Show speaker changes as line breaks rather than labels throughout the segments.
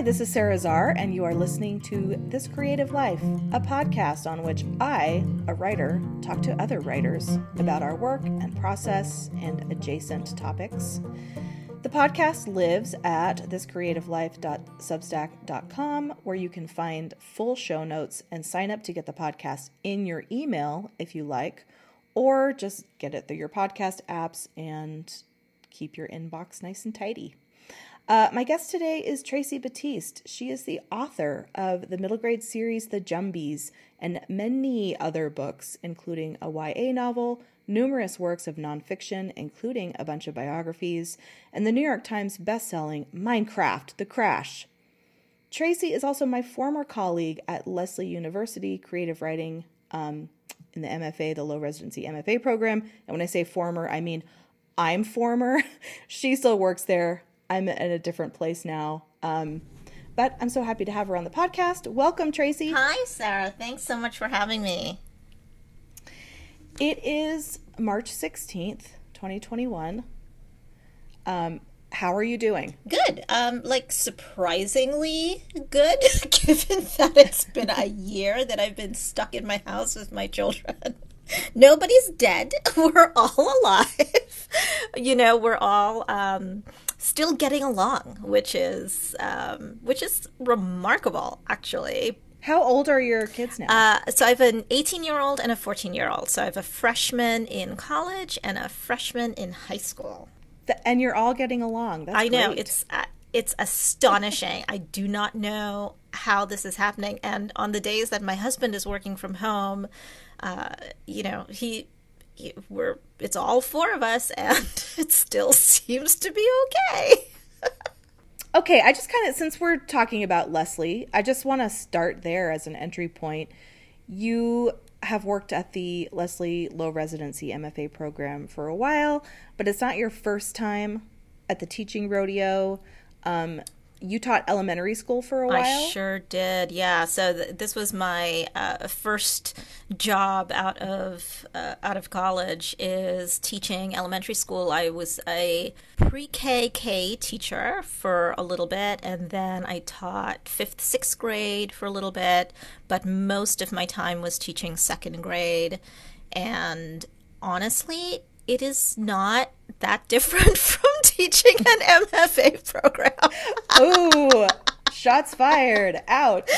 Hi, this is Sara Zarr, and you are listening to This Creative Life, a podcast on which I, a writer, talk to other writers about our work and process and adjacent topics. The podcast lives at thiscreativelife.substack.com, where you can find full show notes and sign up to get the podcast in your email if you like, or just get it through your podcast apps and keep your inbox nice and tidy. Uh, my guest today is Tracey Baptiste. She is the author of the middle grade series The Jumbies and many other books, including a YA novel, numerous works of nonfiction, including a bunch of biographies, and the New York Times bestselling Minecraft The Crash. Tracey is also my former colleague at Lesley University Creative Writing um, in the MFA, the low residency MFA program. And when I say former, I mean I'm former. she still works there. I'm at a different place now. Um, but I'm so happy to have her on the podcast. Welcome, Tracey.
Hi, Sara. Thanks so much for having me.
It is March 16th, 2021. Um, how are you doing?
Good. Um, like surprisingly good, given that it's been a year that I've been stuck in my house with my children. Nobody's dead. We're all alive. you know, we're all um, still getting along, which is um, which is remarkable, actually.
How old are your kids now?
Uh, so I have an 18 year old and a 14 year old. So I have a freshman in college and a freshman in high school.
and you're all getting along. That's
I know
great.
it's uh, it's astonishing. I do not know how this is happening. And on the days that my husband is working from home, uh, you know, he we're it's all four of us and it still seems to be okay.
Okay i just kind of since we're talking about Lesley, i just want to start there as an entry point. You have worked at the Lesley low residency mfa program for a while but it's not your first time at the teaching rodeo. Um, you taught elementary school for a while.
I sure did. Yeah. So th- this was my uh, first job out of uh, out of college is teaching elementary school. I was a pre-K K teacher for a little bit, and then I taught fifth, sixth grade for a little bit. But most of my time was teaching second grade, and honestly, it is not that different from teaching an MFA program.
Ooh, shots fired. Out.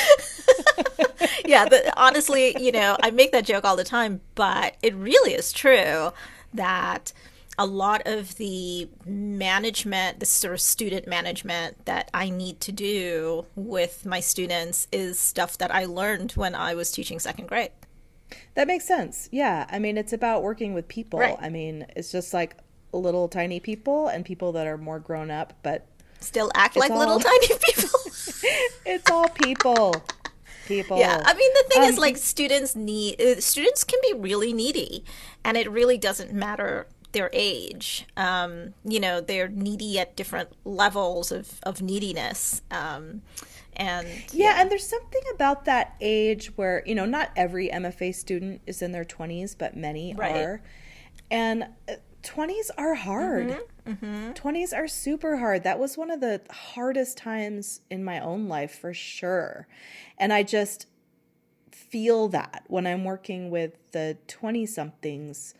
yeah, but honestly, you know, I make that joke all the time, but it really is true that a lot of the management, the sort of student management that I need to do with my students is stuff that I learned when I was teaching second grade.
That makes sense. Yeah. I mean, it's about working with people.
Right.
I mean, it's just like little tiny people and people that are more grown up, but
still act like all, little tiny people.
it's all people. People.
Yeah. I mean, the thing um, is, like, students need, uh, students can be really needy, and it really doesn't matter their age. Um, you know, they're needy at different levels of, of neediness. Um, and
yeah, yeah, and there's something about that age where you know not every mfa student is in their 20s but many right. are and 20s uh, are hard mm-hmm. Mm-hmm. 20s are super hard that was one of the hardest times in my own life for sure and i just feel that when i'm working with the 20 somethings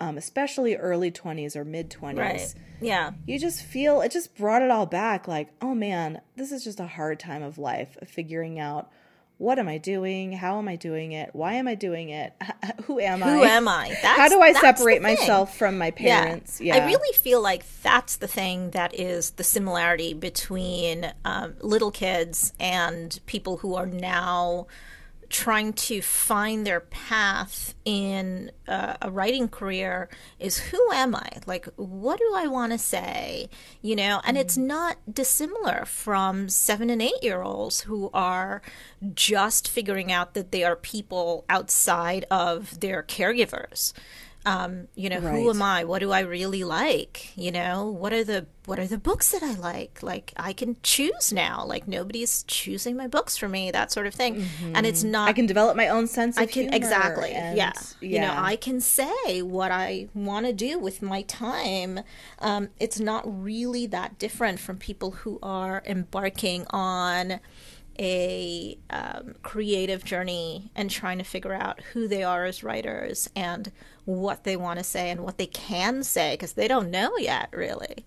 um, especially early 20s or mid 20s.
Right. Yeah.
You just feel it just brought it all back like, oh man, this is just a hard time of life of figuring out what am I doing? How am I doing it? Why am I doing it? Who am I?
Who am I?
That's, How do I separate myself from my parents?
Yeah. yeah. I really feel like that's the thing that is the similarity between um, little kids and people who are now trying to find their path in uh, a writing career is who am I? Like, what do I want to say? You know, and mm it's not dissimilar from seven and eight year olds who are just figuring out that they are people outside of their caregivers. Um, you know,
Right.
who am I? What do I really like? You know, what are the what are the books that I like? Like I can choose now. Like nobody's choosing my books for me, that sort of thing. And it's not
Mm-hmm. I can develop my own sense of
I can exactly.
and-
yeah. You know. I can say what I want to do with my time. Um, it's not really that different from people who are embarking on a um, creative journey and trying to figure out who they are as writers and what they want to say and what they can say because they don't know yet, really.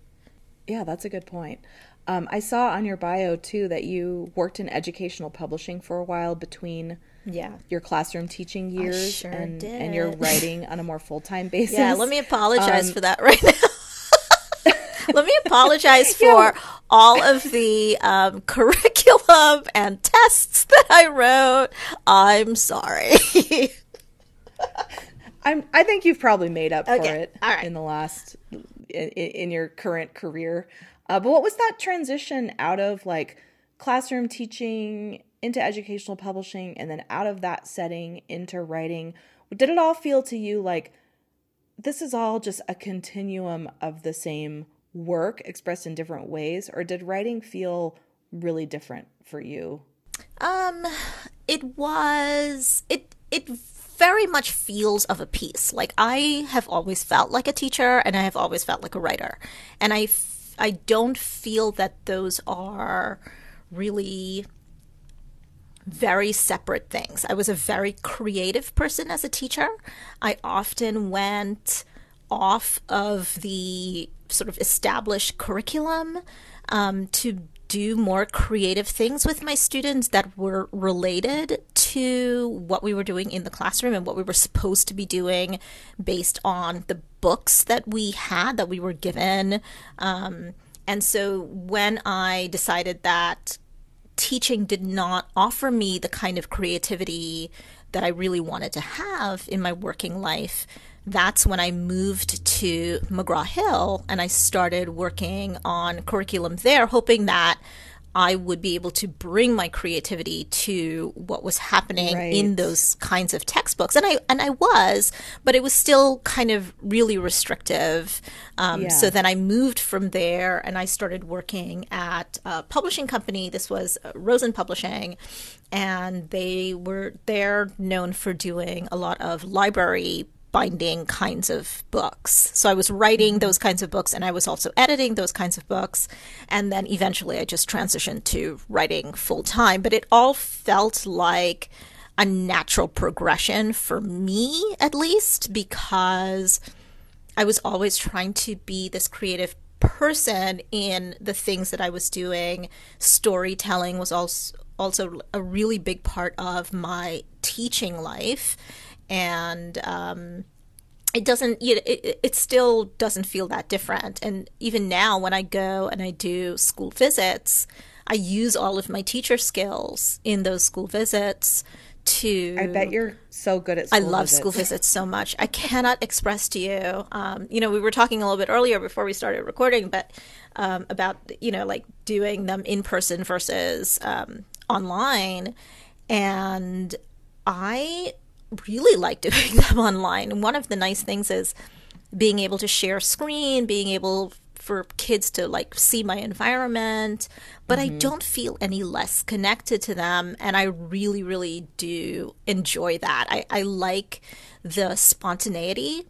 Yeah, that's a good point. Um, I saw on your bio too that you worked in educational publishing for a while between
Yeah.
your classroom teaching years
sure
and and your writing on a more full time basis.
Yeah, let me apologize
Um,
for that right now. let me apologize for all of the um, curriculum and tests that I wrote. I'm sorry.
I'm. I think you've probably made up for it
right.
in the last in, in your current career. Uh, but what was that transition out of like classroom teaching into educational publishing, and then out of that setting into writing? Did it all feel to you like this is all just a continuum of the same work expressed in different ways, or did writing feel really different for you?
Um, it was it it very much feels of a piece. Like I have always felt like a teacher, and I have always felt like a writer, and I f- I don't feel that those are really very separate things. I was a very creative person as a teacher. I often went off of the sort of established curriculum um, to do more creative things with my students that were related to what we were doing in the classroom and what we were supposed to be doing based on the books that we had that we were given. Um, and so when I decided that teaching did not offer me the kind of creativity that I really wanted to have in my working life, that's when I moved to McGraw Hill and I started working on curriculum there, hoping that I would be able to bring my creativity to what was happening
Right.
in those kinds of textbooks, and I and I was, but it was still kind of really restrictive. Um,
Yeah.
So then I moved from there, and I started working at a publishing company. This was uh, Rosen Publishing, and they were they're known for doing a lot of library binding kinds of books. So I was writing mm-hmm. those kinds of books and I was also editing those kinds of books. And then eventually I just transitioned to writing full time. But it all felt like a natural progression for me, at least, because I was always trying to be this creative person in the things that I was doing. Storytelling was also also a really big part of my teaching life, and um, it doesn't you know, it, it still doesn't feel that different and even now when i go and i do school visits i use all of my teacher skills in those school visits to
I bet you're so good at. School visits.
I love
visits.
school visits so much. I cannot express to you. Um, you know, we were talking a little bit earlier before we started recording, but um, about you know like doing them in person versus um, online, and I really like doing them online. And one of the nice things is being able to share screen, being able for kids to like see my environment, but I don't feel any less connected to them. And I really, really do enjoy that. I, I like the spontaneity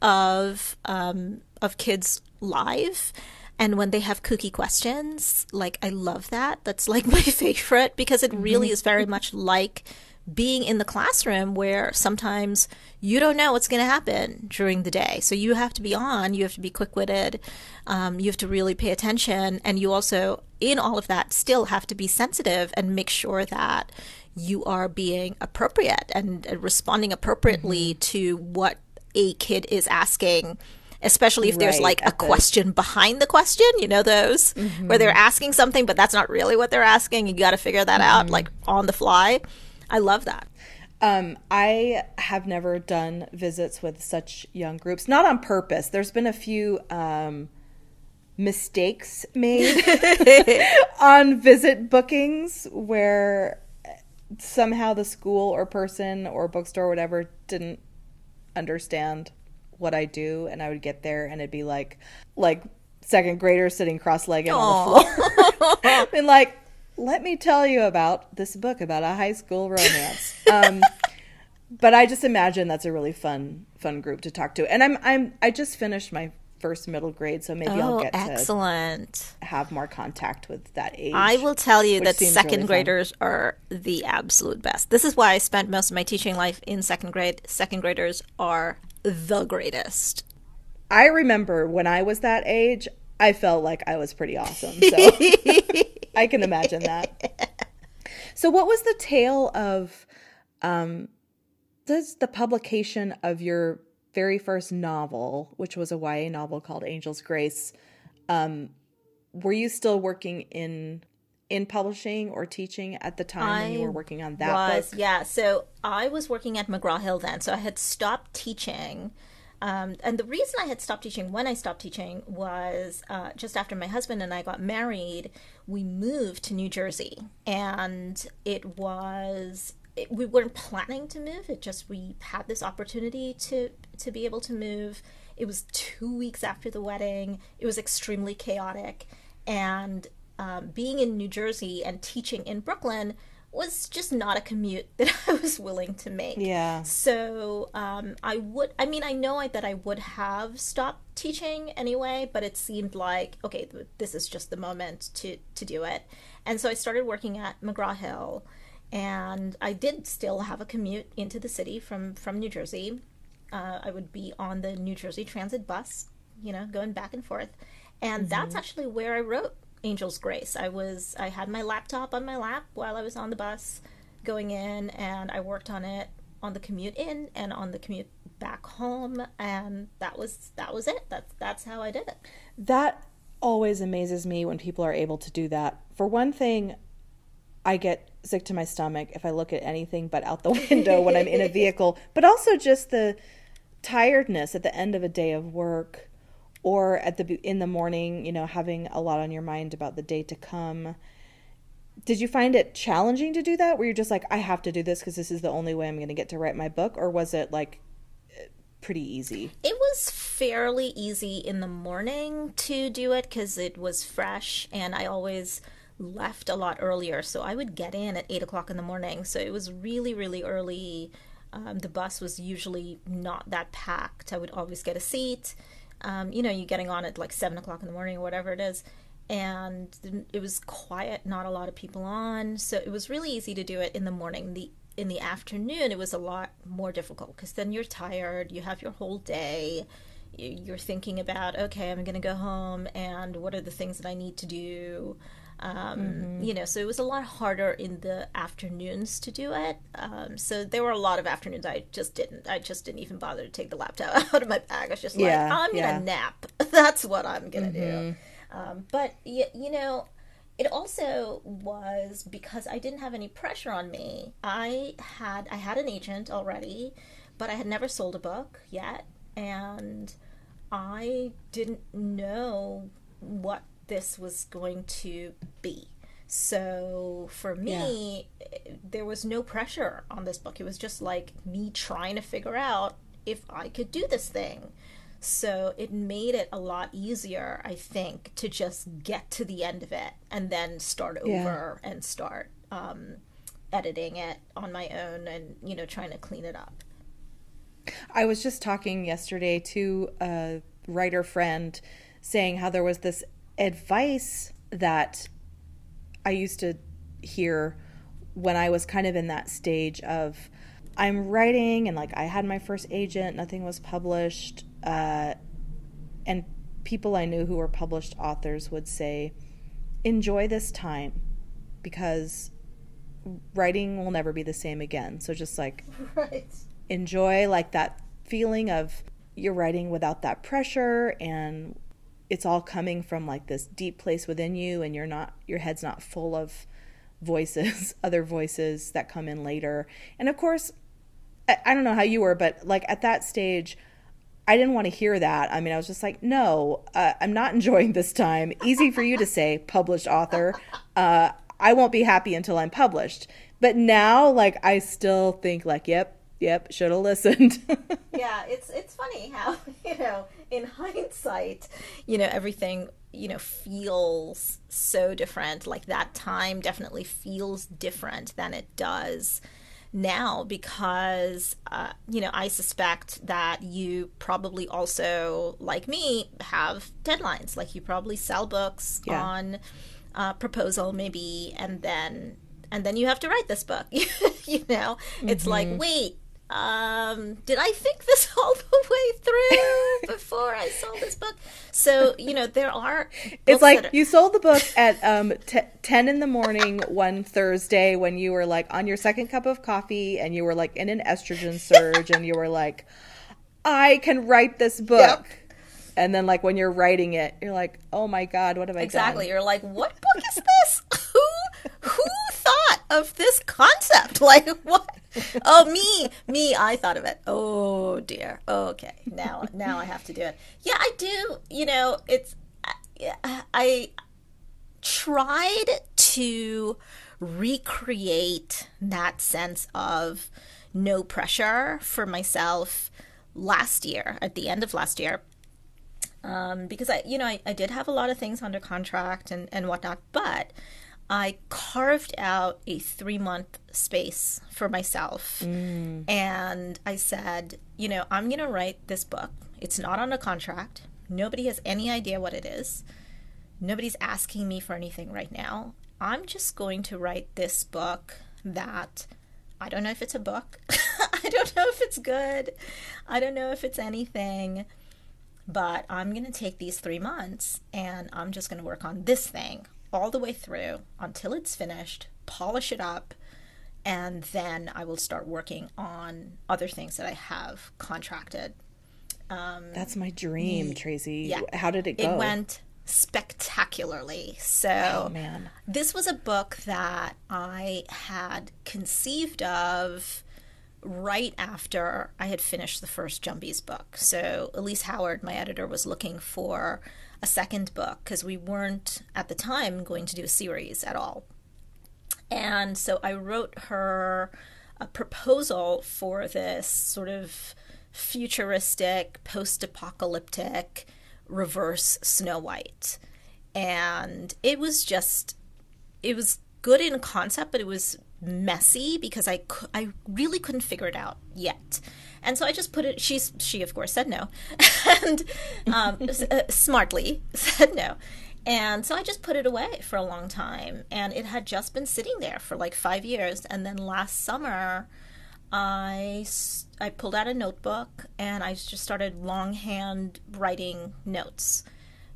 of um, of kids live. And when they have kooky questions, like I love that. That's like my favorite because it really is very much like being in the classroom where sometimes you don't know what's going to happen during the day. So you have to be on, you have to be quick witted, um, you have to really pay attention. And you also, in all of that, still have to be sensitive and make sure that you are being appropriate and uh, responding appropriately to what a kid is asking. Especially if there's
Right,
like a
the-
question behind the question, you know, those where they're asking something, but that's not really what they're asking. You got to figure that out like on the fly. I love that.
Um, I have never done visits with such young groups, not on purpose. There's been a few um, mistakes made on visit bookings where somehow the school or person or bookstore or whatever didn't understand what I do, and I would get there and it'd be like like second graders sitting cross-legged on the floor, and like, let me tell you about this book about a high school romance. Um, but I just imagine that's a really fun fun group to talk to, and I'm I'm I just finished my first middle grade, so maybe
oh,
I'll get
excellent.
to have more contact with that age.
I will tell you that second
really fun.
graders are the absolute best. This is why I spent most of my teaching life in second grade. Second graders are the greatest.
I remember when I was that age, I felt like I was pretty awesome. So I can imagine that. So, what was the tale of um, does the publication of your very first novel, which was a YA novel called Angel's Grace? Um, were you still working in in publishing or teaching at the time when you were working on that
was
book?
yeah. So I was working at McGraw Hill then, so I had stopped teaching. Um, and the reason I had stopped teaching when I stopped teaching was uh, just after my husband and I got married, we moved to New Jersey, and it was it, we weren't planning to move. It just we had this opportunity to to be able to move. It was two weeks after the wedding. It was extremely chaotic, and um, being in New Jersey and teaching in Brooklyn was just not a commute that I was willing to make.
Yeah.
So um, I would, I mean, I know I, that I would have stopped teaching anyway, but it seemed like, okay, this is just the moment to, to do it. And so I started working at McGraw Hill, and I did still have a commute into the city from, from New Jersey. Uh, I would be on the New Jersey Transit bus, you know, going back and forth. And that's actually where I wrote Angel's Grace. I was I had my laptop on my lap while I was on the bus going in and I worked on it on the commute in and on the commute back home and that was that was it. That's that's how I did it.
That always amazes me when people are able to do that. For one thing, I get sick to my stomach if I look at anything but out the window when I'm in a vehicle, but also just the tiredness at the end of a day of work or at the in the morning, you know, having a lot on your mind about the day to come. Did you find it challenging to do that where you're just like I have to do this because this is the only way I'm going to get to write my book or was it like pretty easy?
It was fairly easy in the morning to do it because it was fresh and I always left a lot earlier. So I would get in at eight o'clock in the morning. So it was really, really early. Um, the bus was usually not that packed. I would always get a seat. Um, you know, you getting on at like seven o'clock in the morning or whatever it is. And it was quiet, not a lot of people on. So it was really easy to do it in the morning. The in the afternoon it was a lot more difficult because then you're tired you have your whole day you're thinking about okay i'm going to go home and what are the things that i need to do um, mm-hmm. you know so it was a lot harder in the afternoons to do it um, so there were a lot of afternoons i just didn't i just didn't even bother to take the laptop out of my bag i was just
Yeah,
like i'm
yeah.
nap that's what i'm going to do um, but y- you know it also was because I didn't have any pressure on me. I had I had an agent already, but I had never sold a book yet, and I didn't know what this was going to be. So for me, there was no pressure on this book. It was just like me trying to figure out if I could do this thing. So it made it a lot easier, I think, to just get to the end of it and then start
Yeah.
over and start um, editing it on my own and, you know, trying to clean it up.
I was just talking yesterday to a writer friend saying how there was this advice that I used to hear when I was kind of in that stage of I'm writing and like I had my first agent, nothing was published. Uh, and people I knew who were published authors would say, enjoy this time because writing will never be the same again. So just like
Right.
enjoy like that feeling of you're writing without that pressure and it's all coming from like this deep place within you and you're not your head's not full of voices other voices that come in later and of course I, I don't know how you were but like at that stage I didn't want to hear that. I mean, I was just like, no, uh, I'm not enjoying this time. Easy for you to say, published author. Uh, I won't be happy until I'm published. But now, like, I still think, like, yep, Yep, should have listened.
yeah, it's it's funny how, you know, in hindsight, you know, everything, you know, feels so different. Like that time definitely feels different than it does now because uh, you know I suspect that you probably also like me have deadlines like you probably sell books yeah. on uh, proposal maybe and then and then you have to write this book you know mm-hmm. it's like mm-hmm. wait um, did I think this all the way through before I sold this book? So, you know, there are.
It's like are... you sold the book at um, t- 10 in the morning one Thursday when you were like on your second cup of coffee and you were like in an estrogen surge and you were like, I can write this book. Yep. And then, like, when you're writing it, you're like, oh my God, what have I
exactly.
done? Exactly.
You're like, what book is this? who, who thought of this concept? Like, what? oh me me i thought of it. Oh dear. Okay now now i have to do it. Yeah i do you know it's i, I tried to recreate that sense of no pressure for myself last year at the end of last year um, because I, you know, I, I did have a lot of things under contract and, and whatnot, but I carved out a three month space for myself. Mm. And I said, you know, I'm going to write this book. It's not on a contract. Nobody has any idea what it is. Nobody's asking me for anything right now. I'm just going to write this book that I don't know if it's a book. I don't know if it's good. I don't know if it's anything. But I'm going to take these three months and I'm just going to work on this thing all the way through until it's finished, polish it up, and then I will start working on other things that I have contracted.
Um, That's my dream, Tracey. Yeah. How did it go?
It went spectacularly. So,
oh, man.
this was a book that I had conceived of right after I had finished the first Jumbies book. So, Elise Howard, my editor, was looking for a second book because we weren't at the time going to do a series at all. And so I wrote her a proposal for this sort of futuristic, post apocalyptic reverse Snow White. And it was just, it was good in concept, but it was messy because I, I really couldn't figure it out yet. And so I just put it. She's she of course said no, and um, uh, smartly said no. And so I just put it away for a long time, and it had just been sitting there for like five years. And then last summer, I I pulled out a notebook and I just started longhand writing notes,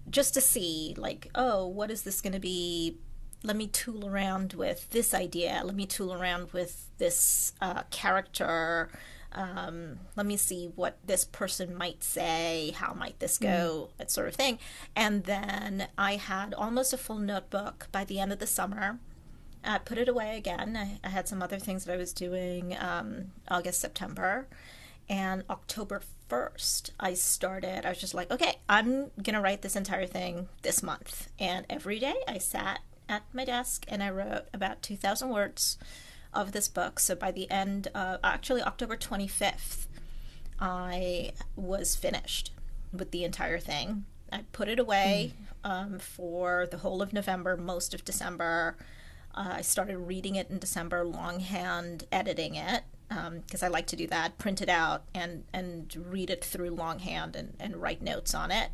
just to see like, oh, what is this going to be? Let me tool around with this idea. Let me tool around with this uh, character um, let me see what this person might say, how might this go, mm. that sort of thing. And then I had almost a full notebook by the end of the summer. I put it away again. I, I had some other things that I was doing um, August, September. And October 1st, I started, I was just like, okay, I'm going to write this entire thing this month. And every day I sat at my desk and I wrote about 2,000 words of this book. So by the end, uh, actually October 25th, I was finished with the entire thing. I put it away mm. um, for the whole of November, most of December. Uh, I started reading it in December, longhand editing it because um, I like to do that, print it out and and read it through longhand and, and write notes on it.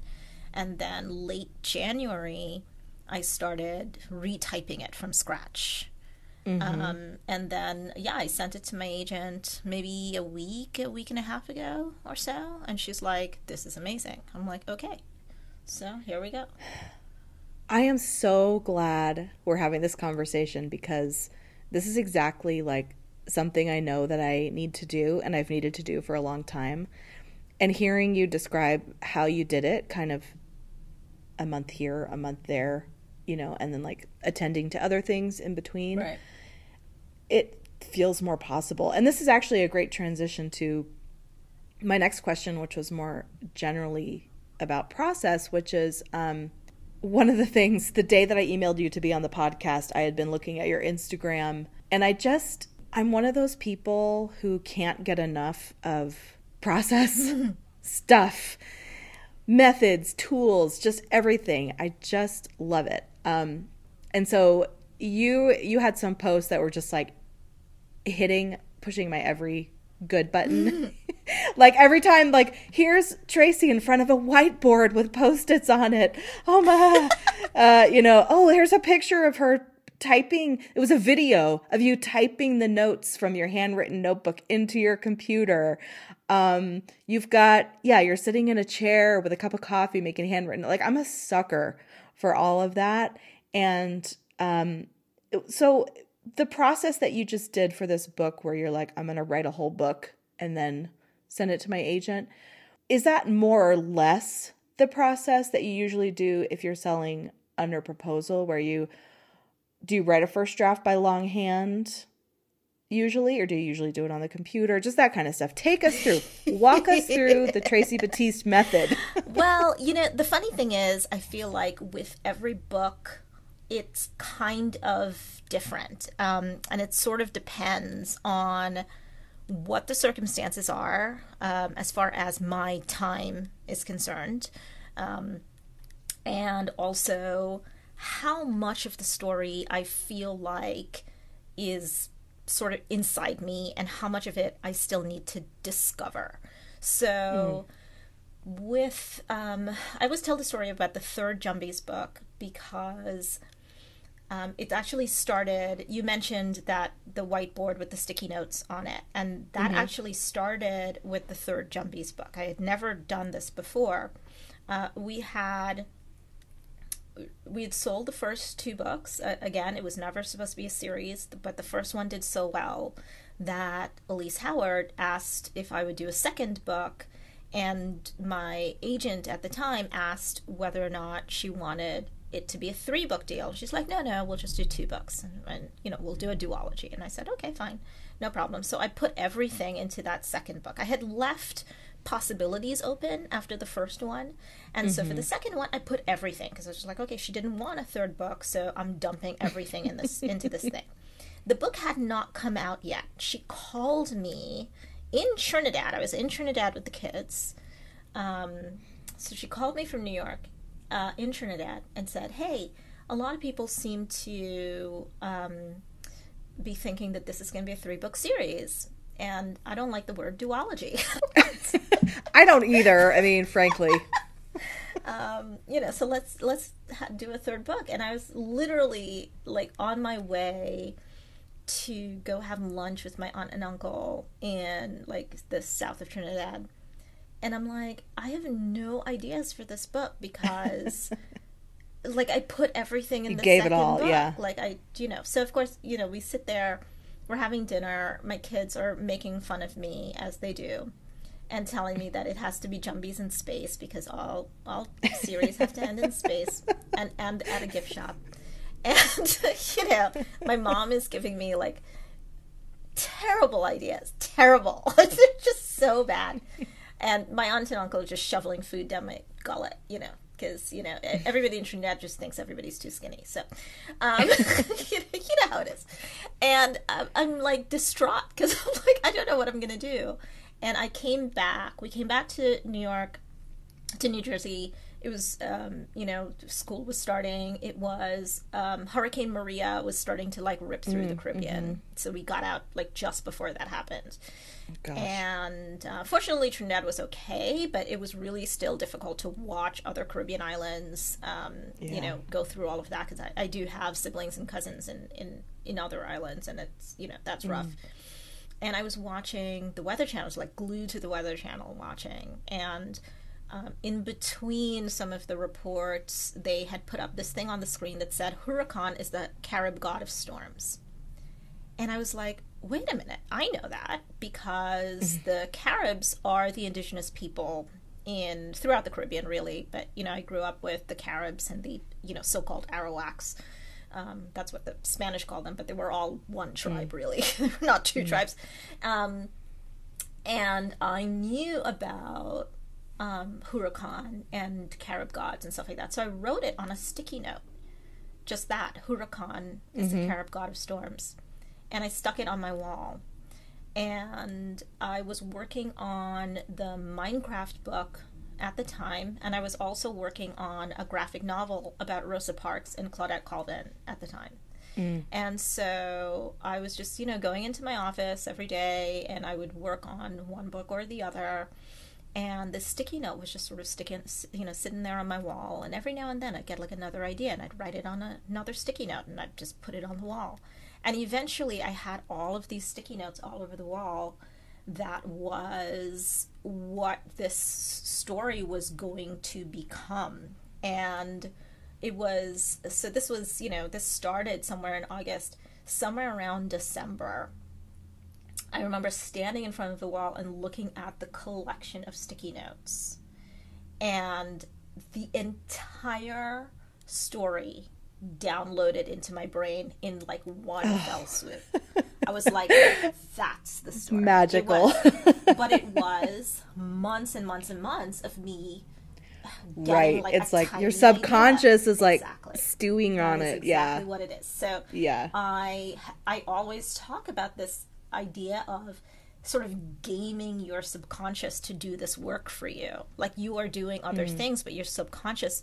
And then late January, I started retyping it from scratch. Mm-hmm. Um, and then, yeah, I sent it to my agent maybe a week, a week and a half ago or so. And she's like, this is amazing. I'm like, okay. So here we go.
I am so glad we're having this conversation because this is exactly like something I know that I need to do and I've needed to do for a long time. And hearing you describe how you did it, kind of a month here, a month there, you know, and then like attending to other things in between.
Right
it feels more possible. And this is actually a great transition to my next question, which was more generally about process, which is um, one of the things the day that I emailed you to be on the podcast, I had been looking at your Instagram and I just I'm one of those people who can't get enough of process stuff, methods, tools, just everything. I just love it. Um, and so you you had some posts that were just like hitting, pushing my every good button. like every time, like here's Tracey in front of a whiteboard with post-its on it. Oh my, uh, you know. Oh, here's a picture of her typing it was a video of you typing the notes from your handwritten notebook into your computer um you've got yeah you're sitting in a chair with a cup of coffee making handwritten like i'm a sucker for all of that and um so the process that you just did for this book where you're like i'm going to write a whole book and then send it to my agent is that more or less the process that you usually do if you're selling under proposal where you do you write a first draft by longhand usually or do you usually do it on the computer? Just that kind of stuff. Take us through. Walk us through the tracey baptiste method.
Well you know the funny thing is i feel like with every book it's kind of different um, and it sort of depends on what the circumstances are um, as far as my time is concerned um, and also how much of the story I feel like is sort of inside me and how much of it I still need to discover. So, mm. with, um, I always tell the story about the third Jumbies book because um, it actually started. You mentioned that the whiteboard with the sticky notes on it, and that mm-hmm. actually started with the third Jumbies book. I had never done this before. Uh, we had we had sold the first two books. Uh, again, it was never supposed to be a series, but the first one did so well that Elise Howard asked if I would do a second book. And my agent at the time asked whether or not she wanted it to be a three book deal. She's like, no, no, we'll just do two books. And, and, you know, we'll do a duology. And I said, okay, fine, no problem. So I put everything into that second book. I had left possibilities open after the first one. And mm-hmm. so for the mm-hmm. second one, I put everything because I was just like, okay, she didn't want a third book, so I'm dumping everything in this into this thing. The book had not come out yet. She called me in Trinidad. I was in Trinidad with the kids. Um, so she called me from New York uh, in Trinidad and said, hey, a lot of people seem to um, be thinking that this is going to be a three book series and I don't like the word duology.
I don't either. I mean, frankly.
um, you know, so let's let's ha- do a third book, and I was literally like on my way to go have lunch with my aunt and uncle in like the south of Trinidad. And I'm like, I have no ideas for this book because like I put everything in you the gave second it all, book. Yeah. Like I you know, so of course, you know, we sit there we're having dinner. My kids are making fun of me as they do, and telling me that it has to be Jumbies in space because all all series have to end in space and end at a gift shop. And you know, my mom is giving me like terrible ideas, terrible. They're just so bad. And my aunt and uncle are just shoveling food down my gullet, you know because you know everybody in Trinidad just thinks everybody's too skinny. So, um, you, know, how it is. And I'm, I'm like distraught because I'm like I don't know what I'm gonna do. And I came back. We came back to New York, to New Jersey. It was, um, you know, school was starting. It was um, Hurricane Maria was starting to like rip through mm, the Caribbean. Mm-hmm. So we got out like just before that happened. Gosh. And uh, fortunately, Trinidad was okay, but it was really still difficult to watch other Caribbean islands, um, yeah. you know, go through all of that because I, I, do have siblings and cousins in, in, in other islands, and it's, you know, that's rough. Mm. And I was watching the Weather Channel, I was like glued to the Weather Channel watching. And um, in between some of the reports, they had put up this thing on the screen that said Huracan is the Carib god of storms. And I was like, wait a minute, I know that because mm-hmm. the Caribs are the indigenous people in throughout the Caribbean, really. But you know, I grew up with the Caribs and the you know so-called Arawaks. Um, that's what the Spanish called them, but they were all one tribe, mm. really, not 2 mm. tribes. Um, and I knew about um, Huracan and Carib gods and stuff like that, so I wrote it on a sticky note. Just that Huracan is mm-hmm. the Carib god of storms and I stuck it on my wall. And I was working on the Minecraft book at the time, and I was also working on a graphic novel about Rosa Parks and Claudette Colvin at the time. Mm. And so I was just, you know, going into my office every day and I would work on one book or the other. And the sticky note was just sort of sticking, you know, sitting there on my wall. And every now and then I'd get like another idea and I'd write it on a, another sticky note and I'd just put it on the wall. And eventually I had all of these sticky notes all over the wall that was what this story was going to become. And it was so this was you know this started somewhere in august somewhere around december i remember standing in front of the wall and looking at the collection of sticky notes. And the entire story downloaded into my brain in like one fell swoop. I was like that's the story.
Magical
it was, but it was months and months and months of me
right. like it's like your subconscious is like exactly. stewing on it. Exactly yeah
what it is. So
yeah.
I i always talk about this idea of sort of gaming your subconscious to do this work for you like you are doing other mm. things but your subconscious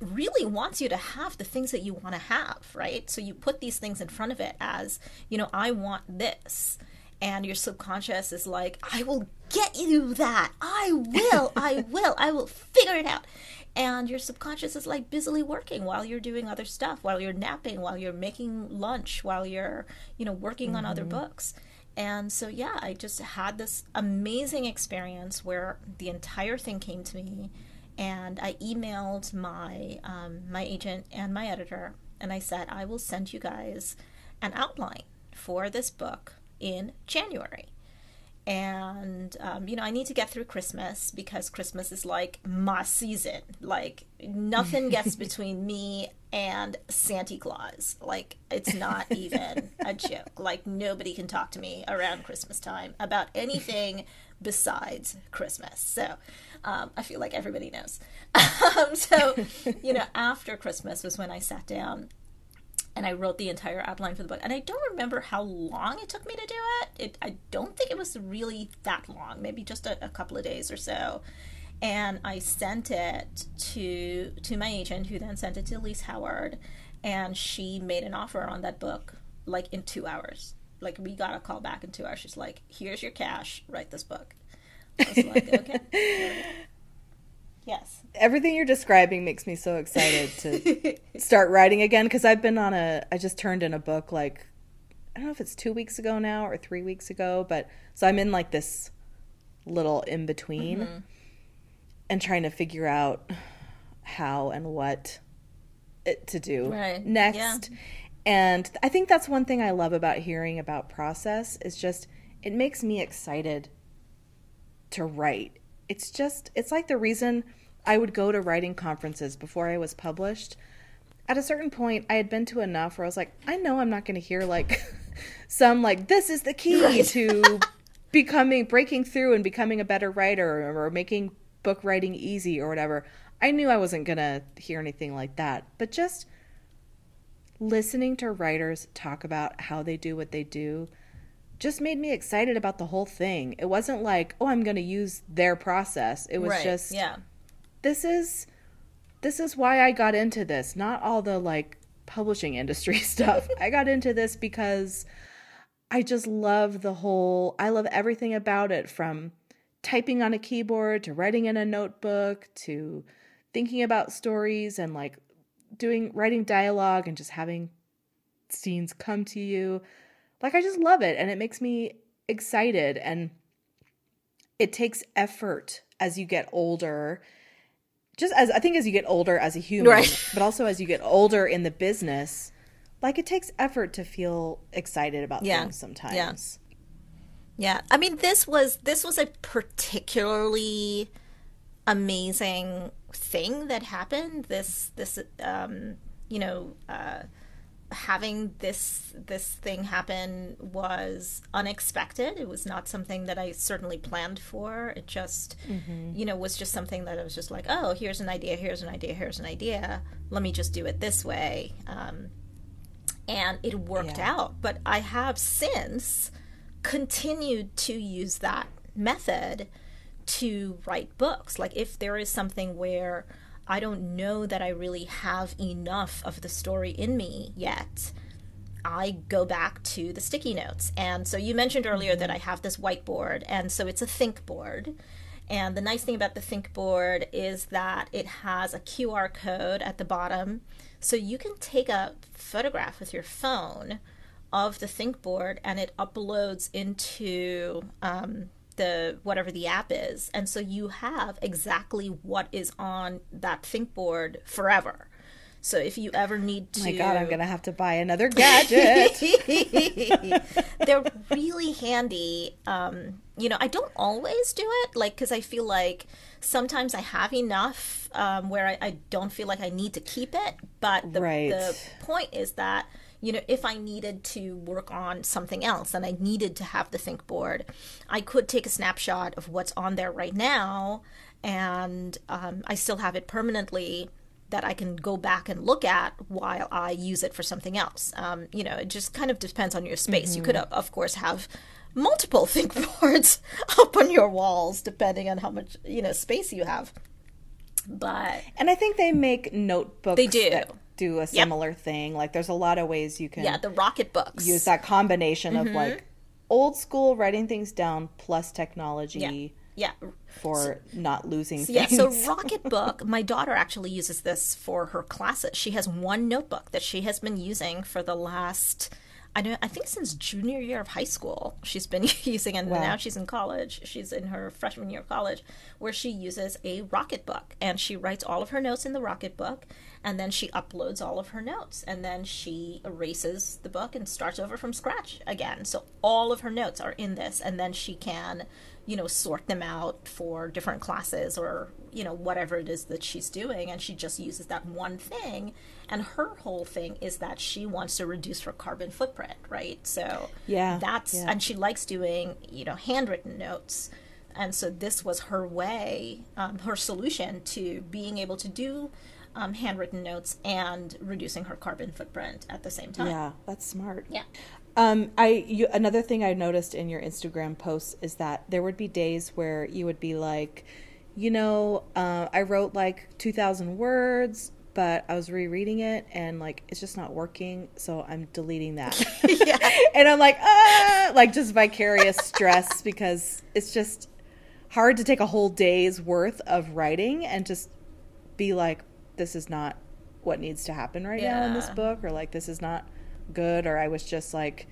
really wants you to have the things that you want to have right so you put these things in front of it as you know i want this and your subconscious is like, I will get you that. I will. I will. I will figure it out. And your subconscious is like busily working while you're doing other stuff, while you're napping, while you're making lunch, while you're, you know, working mm-hmm. on other mm-hmm. books. And so, yeah, I just had this amazing experience where the entire thing came to me, and I emailed my um, my agent and my editor, and I said, I will send you guys an outline for this book in January. And, um, you know, I need to get through Christmas because Christmas is like my season. Like, nothing gets between me and Santa Claus. Like, it's not even a joke. Like, nobody can talk to me around Christmas time about anything besides Christmas. So, um, I feel like everybody knows. um, so, you know, after Christmas was when I sat down and I wrote the entire outline for the book. And I don't remember how long it took me to do it. it I don't think it was really that long, maybe just a, a, couple of days or so. And I sent it to to my agent, who then sent it to Elise Howard, and she made an offer on that book like in two hours. Like we got a call back in two hours. She's like, "Here's your cash. Write this book." I was like, "Okay." Yes.
Everything you're describing makes me so excited to start writing again because I've been on a I just turned in a book like I don't know if it's 2 weeks ago now or 3 weeks ago, but so I'm in like this little in between mm-hmm. and trying to figure out how and what it to do
right.
next.
Yeah.
And I think that's one thing I love about hearing about process is just it makes me excited to write it's just it's like the reason I would go to writing conferences before I was published. At a certain point, I had been to enough where I was like, I know I'm not going to hear like some like this is the key right. to becoming breaking through and becoming a better writer or making book writing easy or whatever. I knew I wasn't going to hear anything like that. But just listening to writers talk about how they do what they do just made me excited about the whole thing. It wasn't like, oh, I'm going to use their process. It was
right.
just,
yeah,
this is this is why I got into this. Not all the like publishing industry stuff. I got into this because I just love the whole. I love everything about it from typing on a keyboard to writing in a notebook to thinking about stories and like doing writing dialogue and just having scenes come to you like I just love it and it makes me excited and it takes effort as you get older. Just as I think as you get older as a human, right. but also as you get older in the business, like it takes effort to feel excited about yeah. things sometimes.
Yeah. Yeah. I mean this was this was a particularly amazing thing that happened. This this um you know, uh having this this thing happen was unexpected. It was not something that I certainly planned for. It just, mm-hmm. you know, was just something that I was just like, oh, here's an idea, here's an idea, here's an idea. Let me just do it this way. Um, and it worked
Yeah.
out. But I have since continued to use that method to write books. Like if there is something where I don't know that I really have enough of the story in me yet, I go back to the sticky notes. And so you mentioned earlier that I have this whiteboard, and so it's a think board. And the nice thing about the think board is that it has a QR code at the bottom. So you can take a photograph with your phone of the think board and it uploads into um, the whatever the app is. And so you have exactly what is on that think board forever. So if you ever need to
Oh my God, I'm gonna have to buy another gadget.
they're really handy. Um, you know, I don't always do it, like, because I feel like sometimes I have enough um, where I, I don't feel like I need to keep it. But the,
Right.
the point is that, you know, if I needed to work on something else and I needed to have the think board, I could take a snapshot of what's on there right now, and um, I still have it permanently that I can go back and look at while I use it for something else. Um, you know, it just kind of depends on your space. You could,
Mm-hmm.
of course, have multiple think boards up on your walls depending on how much you know space you have. But
and I think they make notebooks
They do.
that do a similar thing. Like there's a lot of ways you can
yeah, the Rocketbooks.
use that combination
Mm-hmm.
of like old school writing things down plus technology
yeah, yeah.
for not losing things.
Yeah, so Rocketbook, my daughter actually uses this for her classes. She has one notebook that she has been using for the last I know I think since junior year of high school. She's been using and now she's in college. She's in her freshman year of college where she uses a Rocketbook, and she writes all of her notes in the Rocketbook, and then she uploads all of her notes and then she erases the book and starts over from scratch again. So all of her notes are in this and then she can you know sort them out for different classes or you know whatever it is that she's doing and she just uses that one thing and her whole thing is that she wants to reduce her carbon footprint right so
Yeah,
that's
yeah.
and she likes doing you know handwritten notes and so this was her way um, her solution to being able to do um, handwritten notes and reducing her carbon footprint at the same time
yeah, that's smart.
yeah
Um, I you, another thing I noticed in your Instagram posts is that there would be days where you would be like, you know, uh, I wrote like two thousand words, but I was rereading it and like it's just not working, so I'm deleting that.
yeah
and I'm like, ah, like just vicarious stress because it's just hard to take a whole day's worth of writing and just be like, this is not what needs to happen right now in this book, or like this is not good, or I was just like,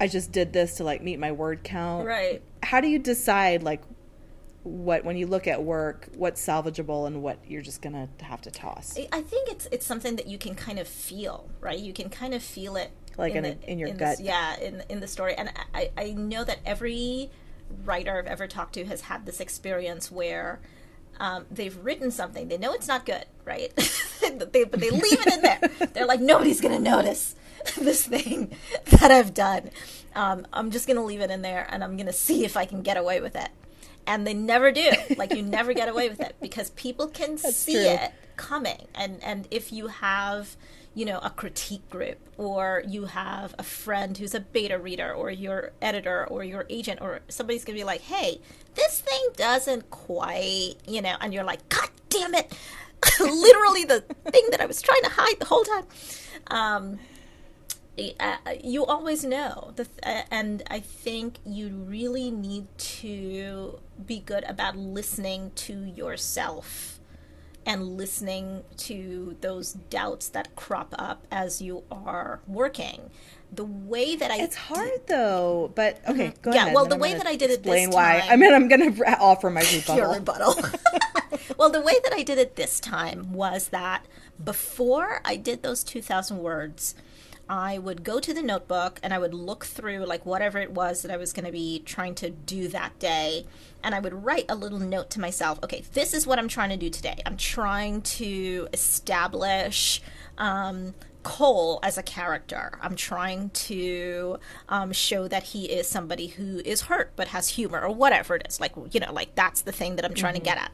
I just did this to like meet my word count.
right
How do you decide like what when you look at work, what's salvageable and what you're just gonna have to toss?
I- think it's it's something that you can kind of feel, right? You can kind of feel it,
Like in
the,
in your
this-
gut.
yeah, in in the story. And I I know that every writer I've ever talked to has had this experience where. Um, they've written something. They know it's not good, right? they, but they leave it in there. They're like, nobody's going to notice this thing that I've done. Um, I'm just going to leave it in there and I'm going to see if I can get away with it. And they never do. Like, you never get away with it because people can see
true.
it coming and and if you have you know a critique group or you have a friend who's a beta reader or your editor or your agent or somebody's gonna be like hey this thing doesn't quite you know and you're like god damn it literally the thing that i was trying to hide the whole time um uh, you always know the th- uh, and i think you really need to be good about listening to yourself and listening to those doubts that crop up as you are working the way that i
It's hard though, but okay,
Mm-hmm. Yeah,
ahead.
well, the
I'm
way that I did it this
explain why.
time-
I mean, I'm gonna offer my rebuttal.
rebuttal. well, the way that I did it this time was that before I did those 2,000 words, I would go to the notebook and I would look through like whatever it was that I was going to be trying to do that day. And I would write a little note to myself okay, this is what I'm trying to do today. I'm trying to establish. Um, Cole as a character. I'm trying to um, show that he is somebody who is hurt but has humor or whatever it is. Like, you know, like that's the thing that I'm trying to get at.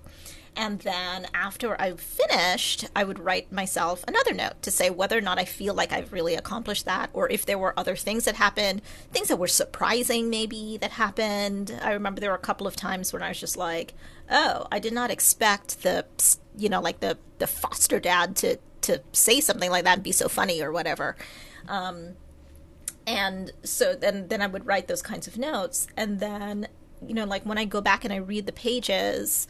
And then after I finished, I would write myself another note to say whether or not I feel like I've really accomplished that, or if there were other things that happened, things that were surprising maybe that happened. I remember there were a couple of times when I was just like, oh, I did not expect the, you know, like the, the foster dad to, to say something like that and be so funny or whatever. Um, and so then, then I would write those kinds of notes. And then, you know, like when I go back and I read the pages,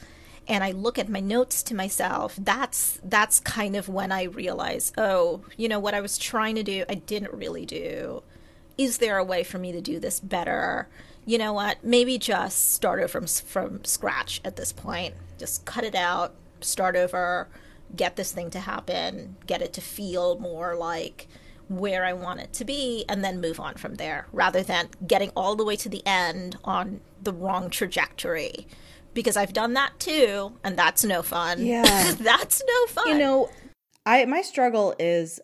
and I look at my notes to myself, that's that's kind of when I realize, oh, you know what I was trying to do, I didn't really do. Is there a way for me to do this better? You know what? Maybe just start over from from scratch at this point. Just cut it out, start over, get this thing to happen, get it to feel more like where I want it to be, and then move on from there, rather than getting all the way to the end on the wrong trajectory because I've done that too, and that's no fun.
Yeah.
that's no fun.
You know, I my struggle is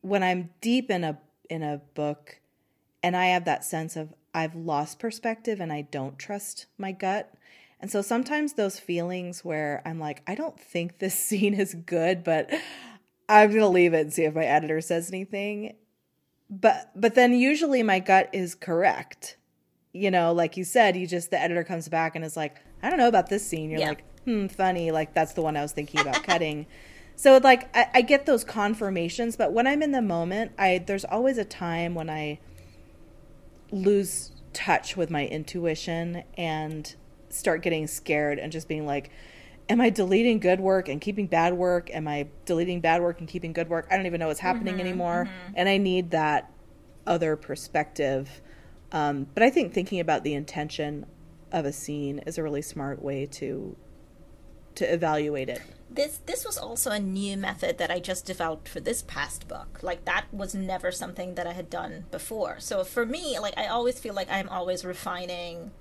when I'm deep in a in a book and I have that sense of I've lost perspective and I don't trust my gut. And so sometimes those feelings where I'm like, I don't think this scene is good, but I'm going to leave it and see if my editor says anything. But but then usually my gut is correct you know, like you said, you just the editor comes back and is like, I don't know about this scene. You're yeah. like, hmm, funny. Like that's the one I was thinking about cutting. So like I, I, get those confirmations, but when I'm in the moment, I there's always a time when I lose touch with my intuition and start getting scared and just being like, Am I deleting good work and keeping bad work? Am I deleting bad work and keeping good work? I don't even know what's happening mm-hmm, anymore. Mm-hmm. And I need that other perspective um, but I think thinking about the intention of a scene is a really smart way to to evaluate it.
This this was also a new method that I just developed for this past book. Like that was never something that I had done before. So for me, like I always feel like I'm always refining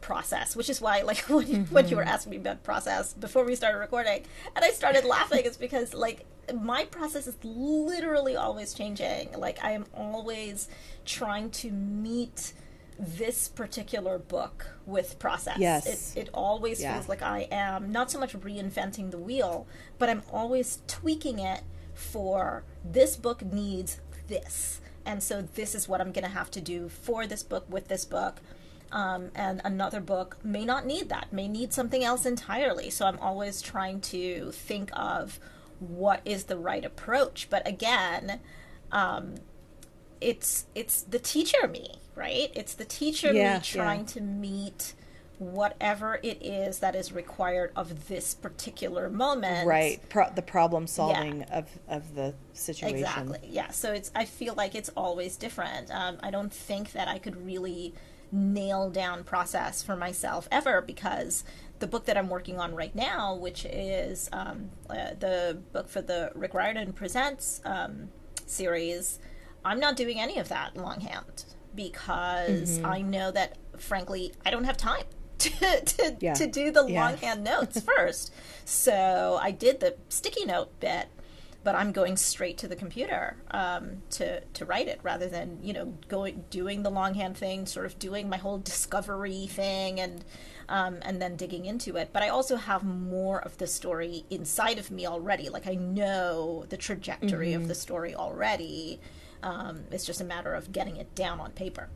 process, which is why like when, mm-hmm. when you were mm-hmm. asking me about process before we started recording, and I started laughing, it's because like my process is literally always changing. Like I am always trying to meet this particular book with process.
Yes.
It, it always yeah. feels like I am not so much reinventing the wheel, but I'm always tweaking it for this book needs this. And so this is what I'm going to have to do for this book with this book. Um, and another book may not need that, may need something else entirely. So I'm always trying to think of what is the right approach. But again, um, it's it's the teacher me, right? It's the teacher yeah, me trying yeah. to meet whatever it is that is required of this particular moment.
Right. Pro- the problem solving yeah. of, of the situation.
Exactly. Yeah. So it's I feel like it's always different. Um, I don't think that I could really nail down process for myself ever because the book that I'm working on right now, which is um, uh, the book for the Rick Riordan Presents um, series, I'm not doing any of that longhand because mm-hmm. I know that, frankly, I don't have time. To, to, yeah. to do the yeah. longhand notes first. So I did the sticky note bit but I'm going straight to the computer um, to to write it rather than you know going doing the longhand thing, sort of doing my whole discovery thing and um, and then digging into it. But I also have more of the story inside of me already. Like I know the trajectory mm-hmm. of the story already. Um, it's just a matter of getting it down on paper.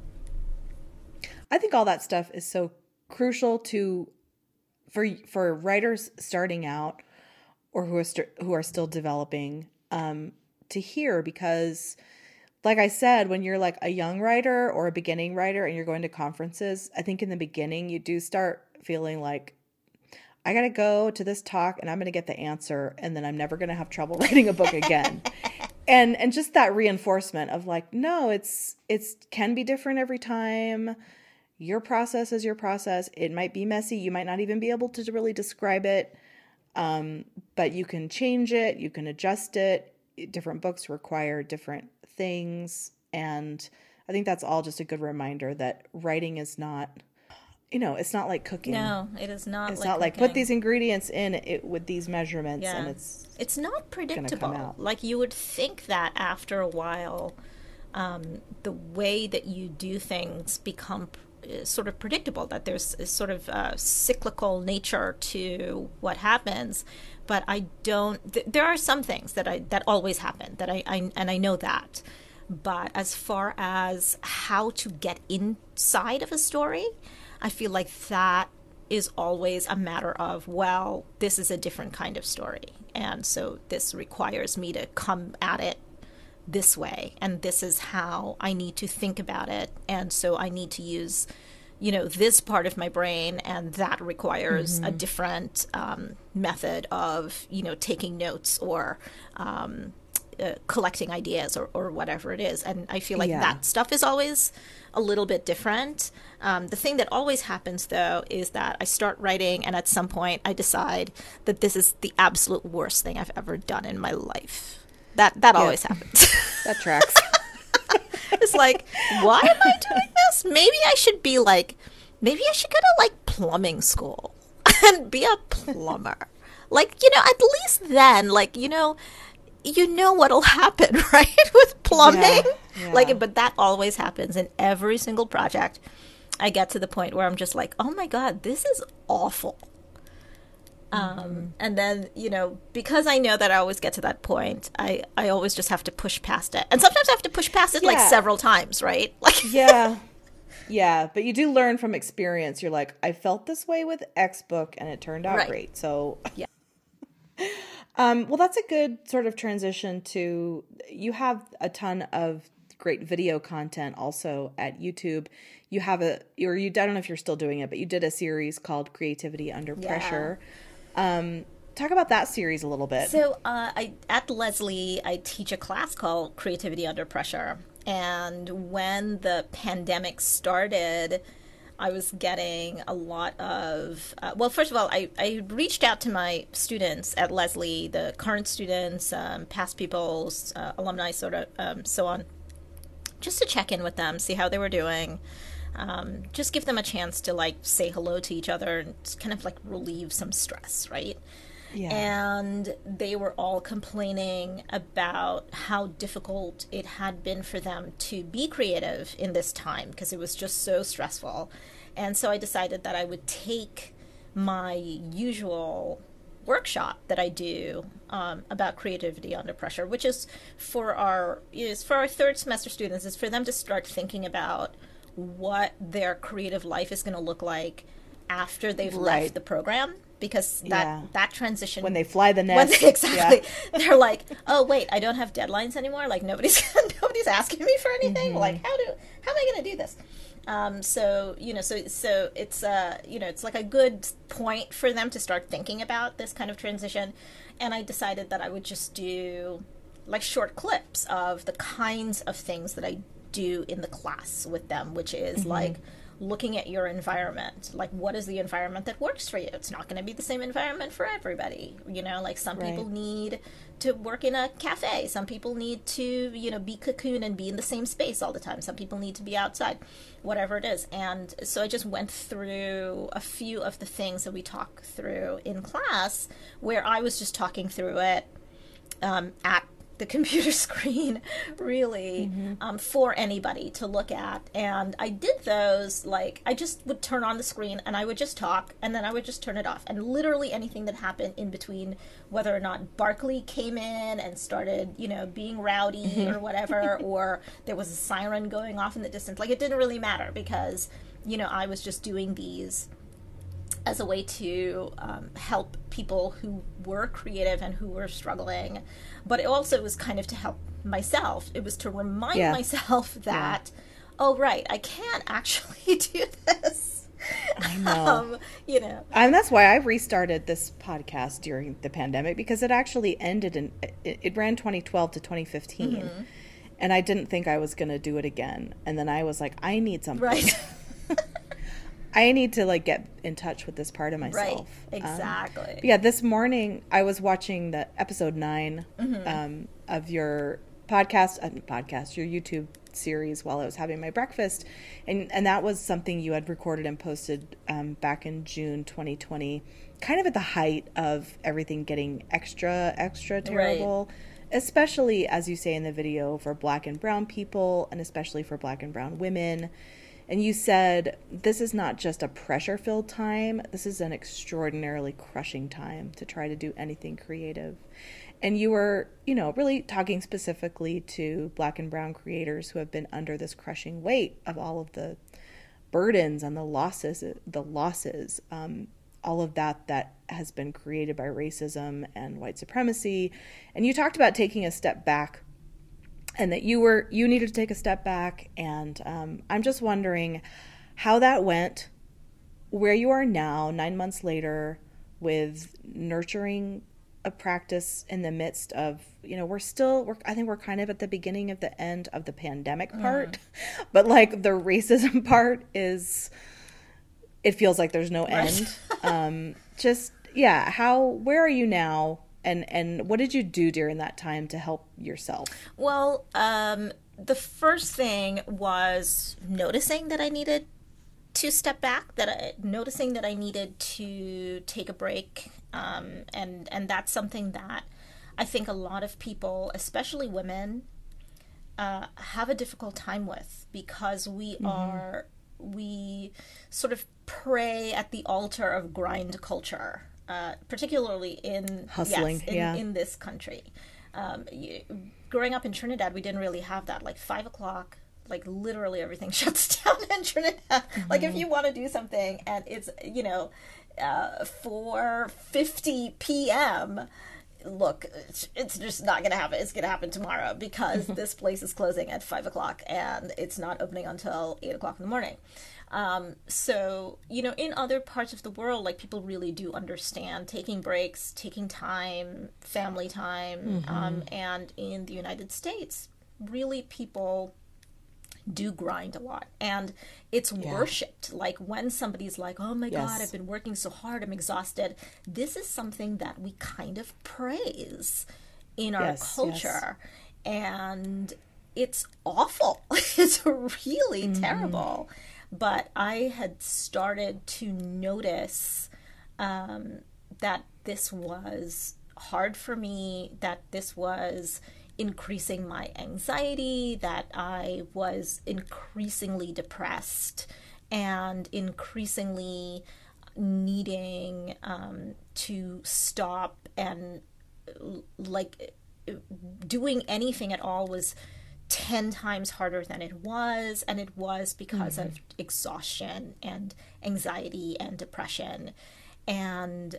I think all that stuff is so crucial to for for writers starting out or who are st- who are still developing um, to hear because like I said, when you're like a young writer or a beginning writer and you're going to conferences, I think in the beginning you do start feeling like I got to go to this talk and I'm going to get the answer and then I'm never going to have trouble writing a book again. and and just that reinforcement of like no, it's it's can be different every time. Your process is your process. It might be messy. You might not even be able to really describe it. Um, but you can change it, you can adjust it. Different books require different things. And I think that's all just a good reminder that writing is not, you know, it's not like cooking.
No, it is not.
It's
like
not
cooking.
like put these ingredients in it with these measurements, yeah. and it's
it's not predictable. Like you would think that after a while, um, the way that you do things become uh, sort of predictable that there's a sort of uh, cyclical nature to what happens but I don't th- there are some things that I that always happen that I, I and I know that but as far as how to get inside of a story I feel like that is always a matter of, well, this is a different kind of story. And so this requires me to come at it this way. And this is how I need to think about it. And so I need to use, you know, this part of my brain. And that requires mm-hmm. a different um, method of, you know, taking notes or, um, uh, collecting ideas or, or whatever it is. And I feel like yeah. that stuff is always a little bit different. Um, the thing that always happens, though, is that I start writing, and at some point, I decide that this is the absolute worst thing I've ever done in my life. That that yeah. always happens.
that tracks.
it's like, why am I doing this? Maybe I should be like, maybe I should go to like plumbing school and be a plumber. like, you know, at least then, like, you know, you know what'll happen, right? With plumbing. Yeah, yeah. Like but that always happens in every single project. I get to the point where I'm just like, "Oh my god, this is awful." Um, mm-hmm. Um, and then you know because I know that I always get to that point, I I always just have to push past it, and sometimes I have to push past it yeah. like several times, right? Like
yeah, yeah. But you do learn from experience. You're like, I felt this way with X book, and it turned out right. great. So
yeah.
Um, well, that's a good sort of transition to you have a ton of great video content also at YouTube. You have a, or you, I don't know if you're still doing it, but you did a series called Creativity Under yeah. Pressure. Um, talk about that series a little bit.
So, uh, I at Lesley, I teach a class called Creativity Under Pressure, and when the pandemic started I was getting a lot of, uh, well, first of all, I, I reached out to my students at Lesley, the current students, um, past people's, uh, alumni, sort of, um, so on, just to check in with them, see how they were doing. Um, just give them a chance to like say hello to each other and kind of like relieve some stress, right? Yeah. And they were all complaining about how difficult it had been for them to be creative in this time because it was just so stressful. And so I decided that I would take my usual workshop that I do um, about creativity under pressure, which is for our is for our third semester students, is for them to start thinking about what their creative life is going to look like after they've right. left the program because that yeah. that transition
when they fly the nest
they, exactly yeah. they're like oh wait i don't have deadlines anymore like nobody's nobody's asking me for anything mm-hmm. like how do how am i going to do this um, so you know so so it's uh you know it's like a good point for them to start thinking about this kind of transition and i decided that i would just do like short clips of the kinds of things that i do in the class with them which is mm-hmm. like looking at your environment. Like what is the environment that works for you? It's not going to be the same environment for everybody you know? Like some right. people need to work in a cafe. Some people need to you know be cocoon and be in the same space all the time. Some people need to be outside whatever it is. And so i just went through a few of the things that we talk through in class where i was just talking through it um, at the computer screen really mm-hmm. um, for anybody to look at and i did those like i just would turn on the screen and i would just talk and then i would just turn it off and literally anything that happened in between whether or not barkley came in and started you know being rowdy mm-hmm. or whatever or there was a siren going off in the distance like it didn't really matter because you know i was just doing these as a way to um, help people who were creative and who were struggling. But it also was kind of to help myself. It was to remind yeah. myself that, yeah. oh, right, I can't actually do this.
I know. Um,
you know.
And that's why I restarted this podcast during the pandemic because it actually ended in, it, it ran 2012 to 2015. Mm-hmm. And I didn't think I was going to do it again. And then I was like, I need something.
Right.
I need to like get in touch with this part of myself.
Right. Um, exactly. Um,
yeah. This morning I was watching the episode 9 mm-hmm. um, of your podcast, uh, podcast, your YouTube series while I was having my breakfast, and and that was something you had recorded and posted um, back in June 2020, kind of at the height of everything getting extra extra terrible. Right. Especially as you say in the video for black and brown people, and especially for black and brown women And you said this is not just a pressure filled time, this is an extraordinarily crushing time to try to do anything creative. And you were, you know, really talking specifically to black and brown creators who have been under this crushing weight of all of the burdens and the losses, the losses, um, all of that that has been created by racism and white supremacy. And you talked about taking a step back and that you were you needed to take a step back and um, i'm just wondering how that went where you are now nine months later with nurturing a practice in the midst of you know we're still we're i think we're kind of at the beginning of the end of the pandemic mm. part mm. but like the racism part is it feels like there's no right. end um just yeah how where are you now and and what did you do during that time to help yourself
well um the first thing was noticing that i needed to step back that I, noticing that i needed to take a break um, and and that's something that i think a lot of people especially women uh, have a difficult time with because we mm-hmm. are we sort of pray at the altar of grind culture uh, particularly in
hustling,
yes, in,
yeah.
in this country. Um, you, growing up in Trinidad, we didn't really have that. Like five o'clock, like literally everything shuts down in Trinidad. Mm-hmm. Like if you want to do something and it's you know uh, four fifty p.m. Look, it's just not going to happen. It's going to happen tomorrow because this place is closing at five o'clock and it's not opening until eight o'clock in the morning. Um, so, you know, in other parts of the world, like people really do understand taking breaks, taking time, family time. Mm-hmm. Um, and in the United States, really people do grind a lot and it's yeah. worshipped like when somebody's like oh my yes. god i've been working so hard i'm exhausted this is something that we kind of praise in our yes, culture yes. and it's awful it's really mm-hmm. terrible but I had started to notice um, that this was hard for me, that this was increasing my anxiety, that I was increasingly depressed and increasingly needing um, to stop and like doing anything at all was 10 times harder than it was and it was because mm-hmm. of exhaustion and anxiety and depression and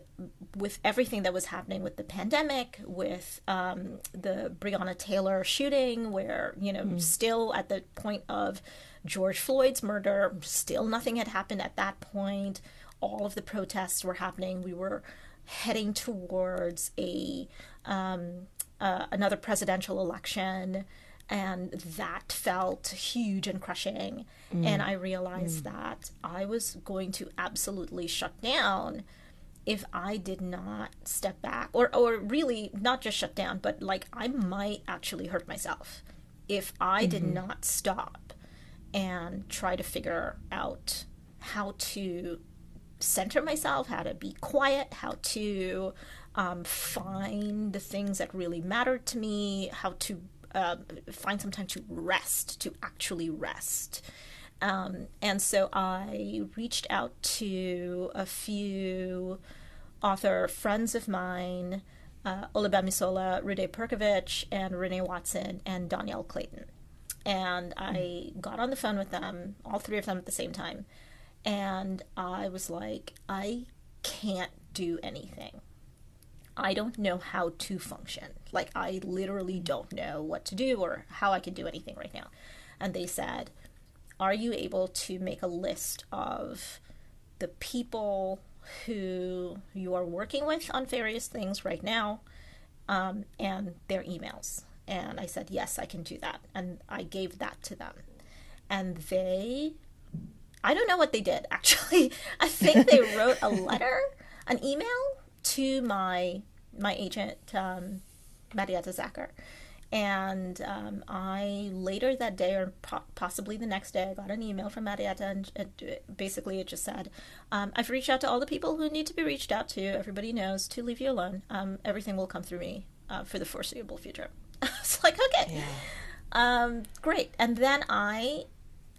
with everything that was happening with the pandemic with um, the breonna taylor shooting where you know mm. still at the point of george floyd's murder still nothing had happened at that point all of the protests were happening we were heading towards a um, uh, another presidential election and that felt huge and crushing mm. and i realized mm. that i was going to absolutely shut down if i did not step back or or really not just shut down but like i might actually hurt myself if i mm-hmm. did not stop and try to figure out how to center myself how to be quiet how to um, find the things that really mattered to me how to uh, find some time to rest, to actually rest. Um, and so I reached out to a few author friends of mine, uh, Olugbemisola Rhuday-Perkovich, and Renee Watson, and Dhonielle Clayton. And I got on the phone with them, all three of them at the same time. And I was like, I can't do anything. I don't know how to function. Like, I literally don't know what to do or how I can do anything right now. And they said, Are you able to make a list of the people who you are working with on various things right now um, and their emails? And I said, Yes, I can do that. And I gave that to them. And they, I don't know what they did actually. I think they wrote a letter, an email to my my agent um, Marietta Zacher. And um, I later that day, or po- possibly the next day, I got an email from Marietta, and it, basically it just said, um, "I've reached out to all the people who need to be reached out to. Everybody knows to leave you alone. Um, everything will come through me uh, for the foreseeable future." I was like, "Okay, yeah. Um, great." And then I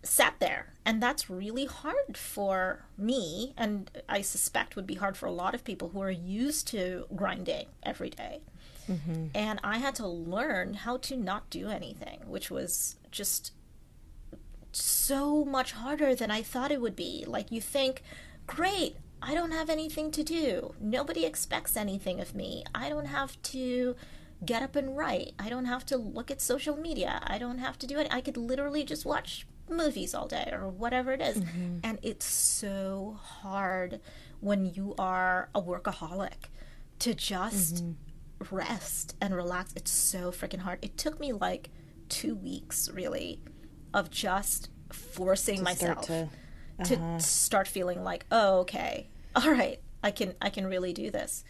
sat there and that's really hard for me and i suspect would be hard for a lot of people who are used to grinding every day. Mm-hmm. and i had to learn how to not do anything which was just so much harder than i thought it would be like you think great i don't have anything to do nobody expects anything of me i don't have to get up and write i don't have to look at social media i don't have to do it i could literally just watch movies all day or whatever it is. Mm-hmm. And it's so hard when you are a workaholic to just mm-hmm. Rest and relax. It's so freaking hard. It took me like two weeks, really, of just forcing to myself to, uh-huh. to start feeling like, oh, okay, all right, I can I can really do this.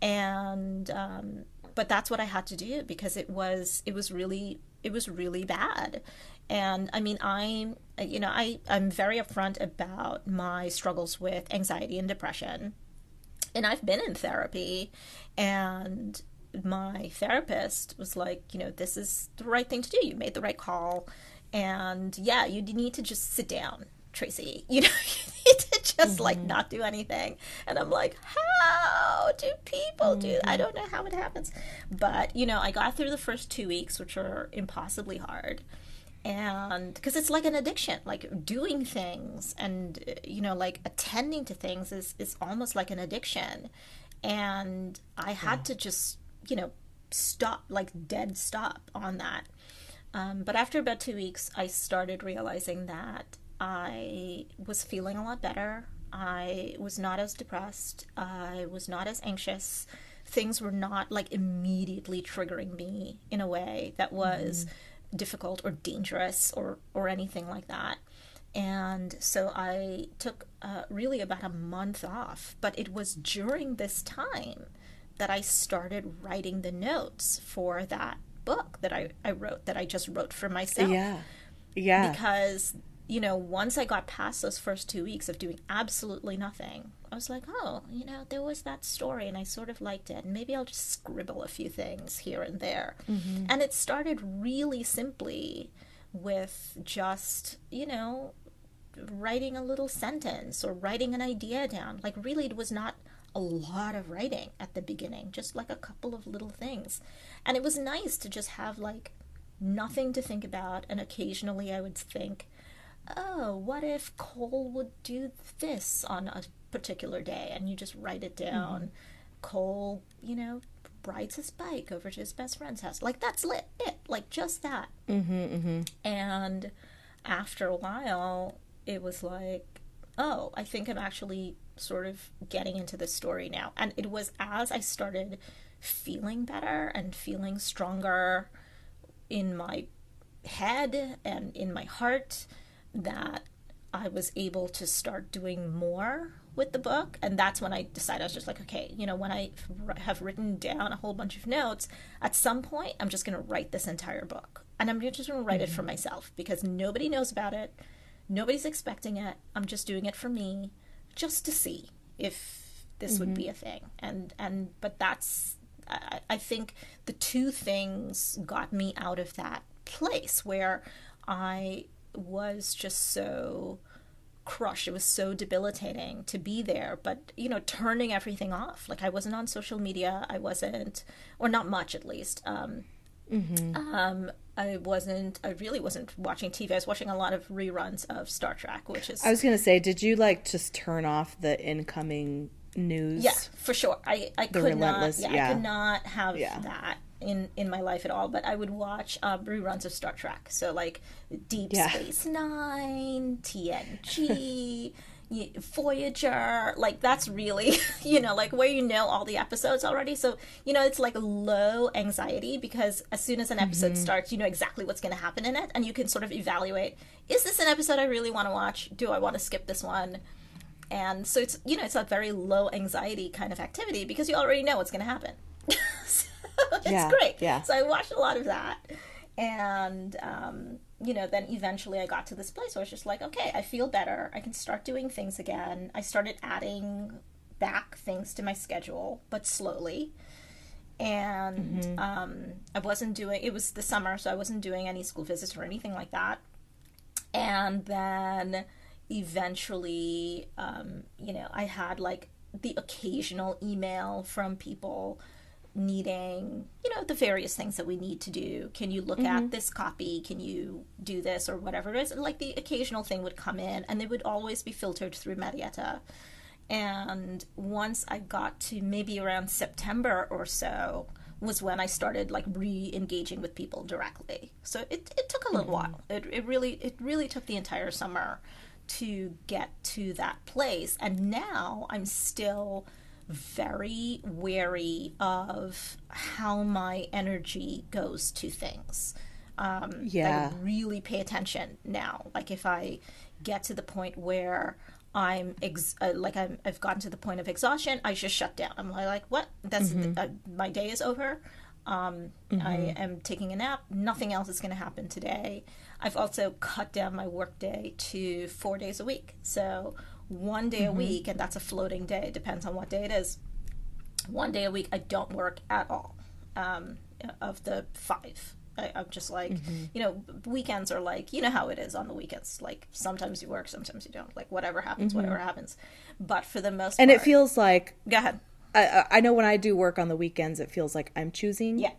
And um, but that's what I had to do because it was it was really it was really bad and i mean i'm you know i i'm very upfront about my struggles with anxiety and depression and i've been in therapy and my therapist was like you know this is the right thing to do. You made the right call. And yeah you need to just sit down tracey. You know you need to just mm-hmm. like not do anything. And i'm like how do people do mm-hmm. i don't know how it happens. But you know i got through the first two weeks which are impossibly hard. And because it's like an addiction. Like doing things and you know like attending to things is is almost like an addiction and i had yeah. to just you know stop like dead stop on that. Um, but after about two weeks i started realizing that i was feeling a lot better. I was not as depressed. I was not as anxious. Things were not like immediately triggering me in a way that was mm difficult or dangerous or or anything like that. And so I took uh, really about a month off, but it was during this time that I started writing the notes for that book that I, I wrote, that I just wrote for myself.
Yeah. Yeah.
Because, you know, once I got past those first two weeks of doing absolutely nothing, I was like, oh, you know, there was that story and I sort of liked it. And maybe I'll just scribble a few things here and there. Mm-hmm. And it started really simply with just, you know, writing a little sentence or writing an idea down. Like, really, it was not a lot of writing at the beginning, just like a couple of little things. And it was nice to just have like nothing to think about. And occasionally I would think, oh, what if Cole would do this on a particular day and you just write it down. Mm-hmm. Cole, you know, rides his bike over to his best friend's house. Like that's lit it. Like just that.
Mm-hmm, mm-hmm.
And after a while, it was like, oh, I think I'm actually sort of getting into the story now. And it was as I started feeling better and feeling stronger in my head and in my heart that I was able to start doing more with the book. And that's when I decided I was just like, okay, you know, when I have written down a whole bunch of notes, at some point I'm just going to write this entire book. And I'm just going to write mm-hmm. it for mm-hmm. myself because nobody knows about it. Nobody's expecting it. I'm just doing it for me just to see if this mm-hmm. would be mm-hmm. a thing. And, and, but that's, I, I think the two things got me out of that place where I was just so crushed. It was so debilitating to be there, but you know, turning everything off. Like I wasn't on social media. I wasn't, or not much at least. Um, mm-hmm. um, I wasn't. I really wasn't watching TV. I was watching a lot of reruns of Star Trek, which is.
I was gonna say, did you like just turn off the incoming news?
Yeah, for sure. I I the could not. Yeah, yeah, I could not have yeah. that in in my life at all, but I would watch uh, reruns of Star Trek. So like Deep yeah. Space Nine, TNG. Voyager, like that's really, you know, like where you know all the episodes already. So, you know, it's like low anxiety because as soon as an episode mm-hmm. starts, you know exactly what's going to happen in it. And you can sort of evaluate is this an episode I really want to watch? Do I want to skip this one? And so it's, you know, it's a very low anxiety kind of activity because you already know what's going to happen. it's yeah, great. Yeah. So I watched a lot of that. And, um, you know, then eventually I got to this place where I was just like, okay, I feel better. I can start doing things again. I started adding back things to my schedule, but slowly. And mm-hmm. um, I wasn't doing, it was the summer, so I wasn't doing any school visits or anything like that. and then eventually, um, you know, I had like the occasional email from people needing you know the various things that we need to do. Can you look mm-hmm. at this copy? Can you do this or whatever it is? And like the occasional thing would come in and they would always be filtered through marietta. And once i got to maybe around september or so was when i started like re-engaging with people directly. So it, it took a little mm-hmm. while. It, it really it really took the entire summer to get to that place. And now i'm still very wary of how my energy goes to things. Um, yeah. I really pay attention now. Like if I get to the point where I'm ex- uh, like I'm, I've gotten to the point of exhaustion, I just shut down. I'm like, what? That's mm-hmm. uh, my day is over. Um, mm-hmm. I am taking a nap. Nothing else is going to happen today. I've also cut down my workday to four days a week. So one day mm-hmm. a week, and that's a floating day, depends on what day it is. One day a week, I don't work at all um, of the five. I, am just like, mm-hmm. you know, weekends are like, you know how it is on the weekends. Like sometimes you work, sometimes you don't. Like whatever happens, mm-hmm. whatever happens. But for the most
and
part,
it feels like.
Go ahead.
I, I know when I do work on the weekends, it feels like I'm choosing.
Yeah.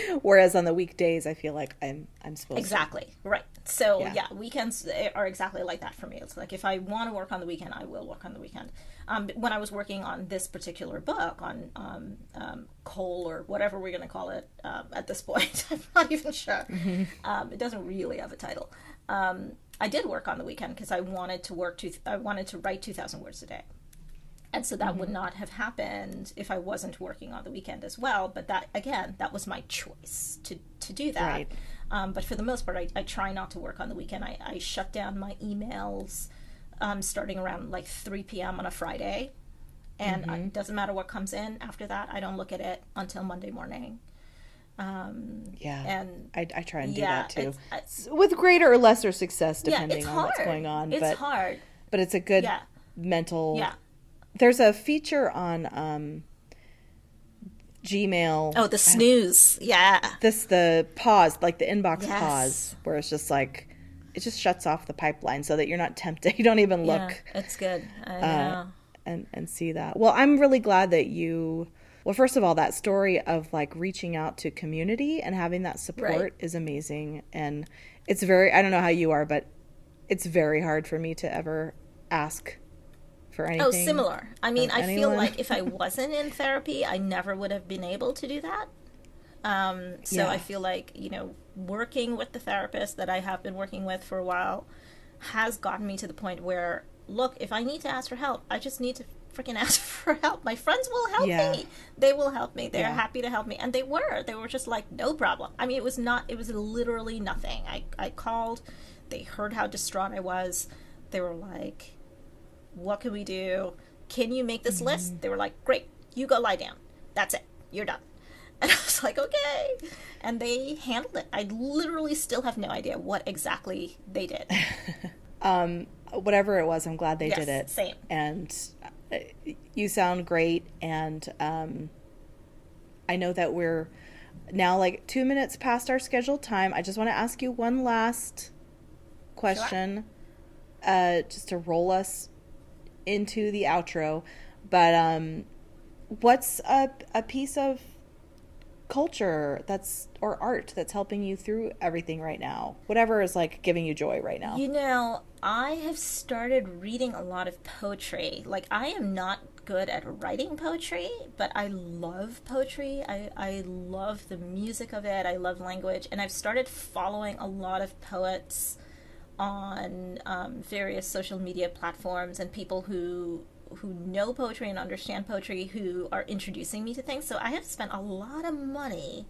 Whereas on the weekdays, I feel like I'm I'm supposed
exactly
to.
right. So yeah. yeah. weekends are exactly like that for me. It's like if I want to work on the weekend, I will work on the weekend. Um, when I was working on this particular book on um, um, Cole or whatever we're going to call it um, at this point, I'm not even sure. Mm-hmm. Um, it doesn't really have a title. Um, I did work on the weekend because I wanted to work. To, I wanted to write two thousand words a day and so that mm-hmm. would not have happened if I wasn't working on the weekend as well. But that again, that was my choice to to do that. Right. Um, but for the most part, I, I, try not to work on the weekend. I, I shut down my emails um, starting around like 3 p.m. on a Friday, and mm-hmm. it doesn't matter what comes in after that. I don't look at it until Monday morning.
Um, yeah, and I, I, try and do yeah, that too, it's, with greater or lesser success depending yeah, on
hard.
what's going on.
It's but, hard,
but it's a good yeah. mental yeah there's a feature on um, Gmail.
Oh, the snooze. Yeah.
This the pause, like the inbox yes. pause, where it's just like it just shuts off the pipeline so that you're not tempted. You don't even look.
Yeah, it's good. I uh, know.
and and see that. Well, I'm really glad that you. Well, first of all, that story of like reaching out to community and having that support right. is amazing, and it's very. I don't know how you are, but it's very hard for me to ever ask for oh, anything?
Oh, similar. I mean, I anyone? feel like if I wasn't in therapy, I never would have been able to do that. Um, so yeah. I feel like, you know, working with the therapist that I have been working with for a while has gotten me to the point where, look, if I need to ask for help, I just need to freaking ask for help. My friends will help yeah. me. They will help me. They're yeah. happy to help me. And they were. They were just like, no problem. I mean, it was not, it was literally nothing. I, I called, they heard how distraught I was. They were like, what can we do? Can you make this mm-hmm. list? They were like, great, you go lie down. That's it. You're done. And I was like, okay. And they handled it. I literally still have no idea what exactly they did.
um, whatever it was, I'm glad they
yes,
did it.
Same.
And uh, you sound great. And um, I know that we're now like two minutes past our scheduled time. I just want to ask you one last question, sure. uh, just to roll us into the outro. But um, what's a a piece of culture that's or art that's helping you through everything right now? Whatever is like giving you joy right now.
You know, I have started reading a lot of poetry. Like I am not good at writing poetry, but I love poetry. I, I love the music of it. I love language. And I've started following a lot of poets on um, various social media platforms and people who who know poetry and understand poetry who are introducing me to things. So I have spent a lot of money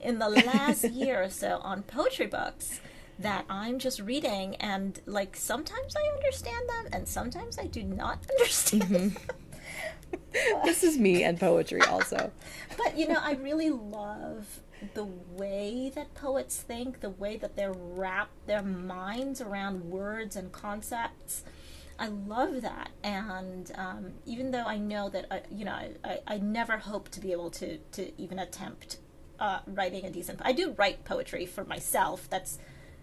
in the last year or so on poetry books that I'm just reading and like sometimes I understand them and sometimes I do not understand
mm-hmm. this is me and poetry also.
but you know, I really love the way that poets think, the way that they wrap their minds around words and concepts. I love that, and um, even though I know that I, you know, I, I never hope to be able to to even attempt uh, writing a decent. I do write poetry for myself. That's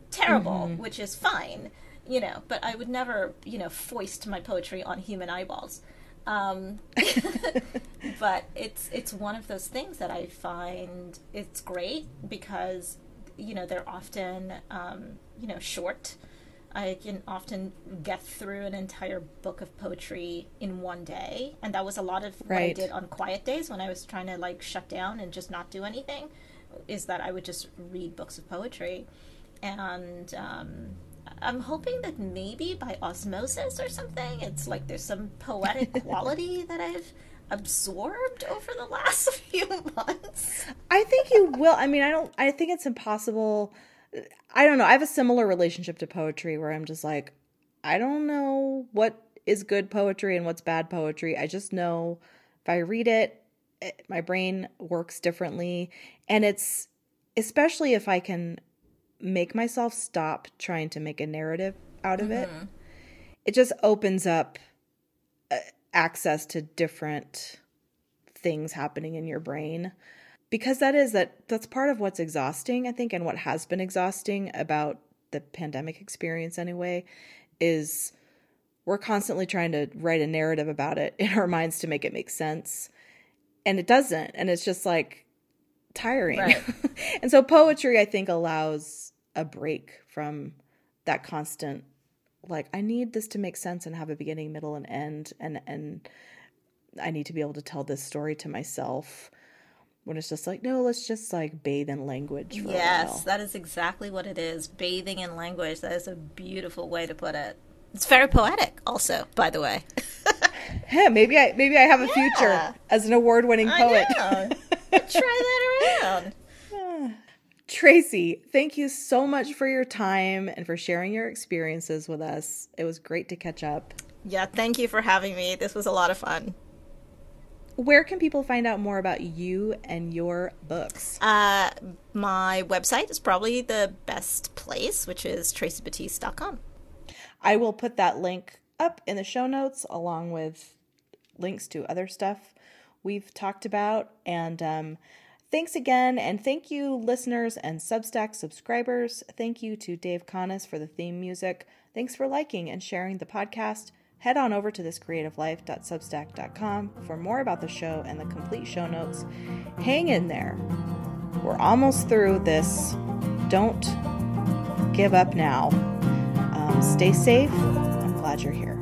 terrible, mm-hmm. which is fine, you know, but I would never, you know, foist my poetry on human eyeballs. Um, but it's it's one of those things that I find it's great because you know they're often um, you know short. I can often get through an entire book of poetry in one day, and that was a lot of right. what I did on quiet days when I was trying to like shut down and just not do anything. Is that I would just read books of poetry, and um, I'm hoping that maybe by osmosis or something, it's like there's some poetic quality that I've absorbed over the last few months.
I think you will. I mean, I don't, I think it's impossible. I don't know. I have a similar relationship to poetry where I'm just like, I don't know what is good poetry and what's bad poetry. I just know if I read it, it my brain works differently. And it's, especially if I can make myself stop trying to make a narrative out of mm-hmm. it. It just opens up uh, access to different things happening in your brain because that is that that's part of what's exhausting i think and what has been exhausting about the pandemic experience anyway is we're constantly trying to write a narrative about it in our minds to make it make sense and it doesn't and it's just like tiring right. and so poetry i think allows a break from that constant like I need this to make sense and have a beginning, middle, and end, and and I need to be able to tell this story to myself. When it's just like, no, let's just like bathe in language.
yes, that is exactly what it is. Bathing in language. That is a beautiful way to put it. It's very poetic, also, by the way.
yeah, maybe I maybe I have a yeah. future as an award-winning poet.
Try that around.
Tracey, thank you so much for your time and for sharing your experiences with us. It was great to catch up.
Yeah, thank you for having me. This was a lot of fun.
Where can people find out more about you and your books?
Uh, my website is probably the best place, which is traceybaptiste.com.
I will put that link up in the show notes along with links to other stuff we've talked about. And um, Thanks again, and thank you, listeners and Substack subscribers. Thank you to Dave Connis for the theme music. Thanks for liking and sharing the podcast. Head on over to thiscreativelife.substack.com for more about the show and the complete show notes. Hang in there. We're almost through this. Don't give up now. Um, stay safe. I'm glad you're here.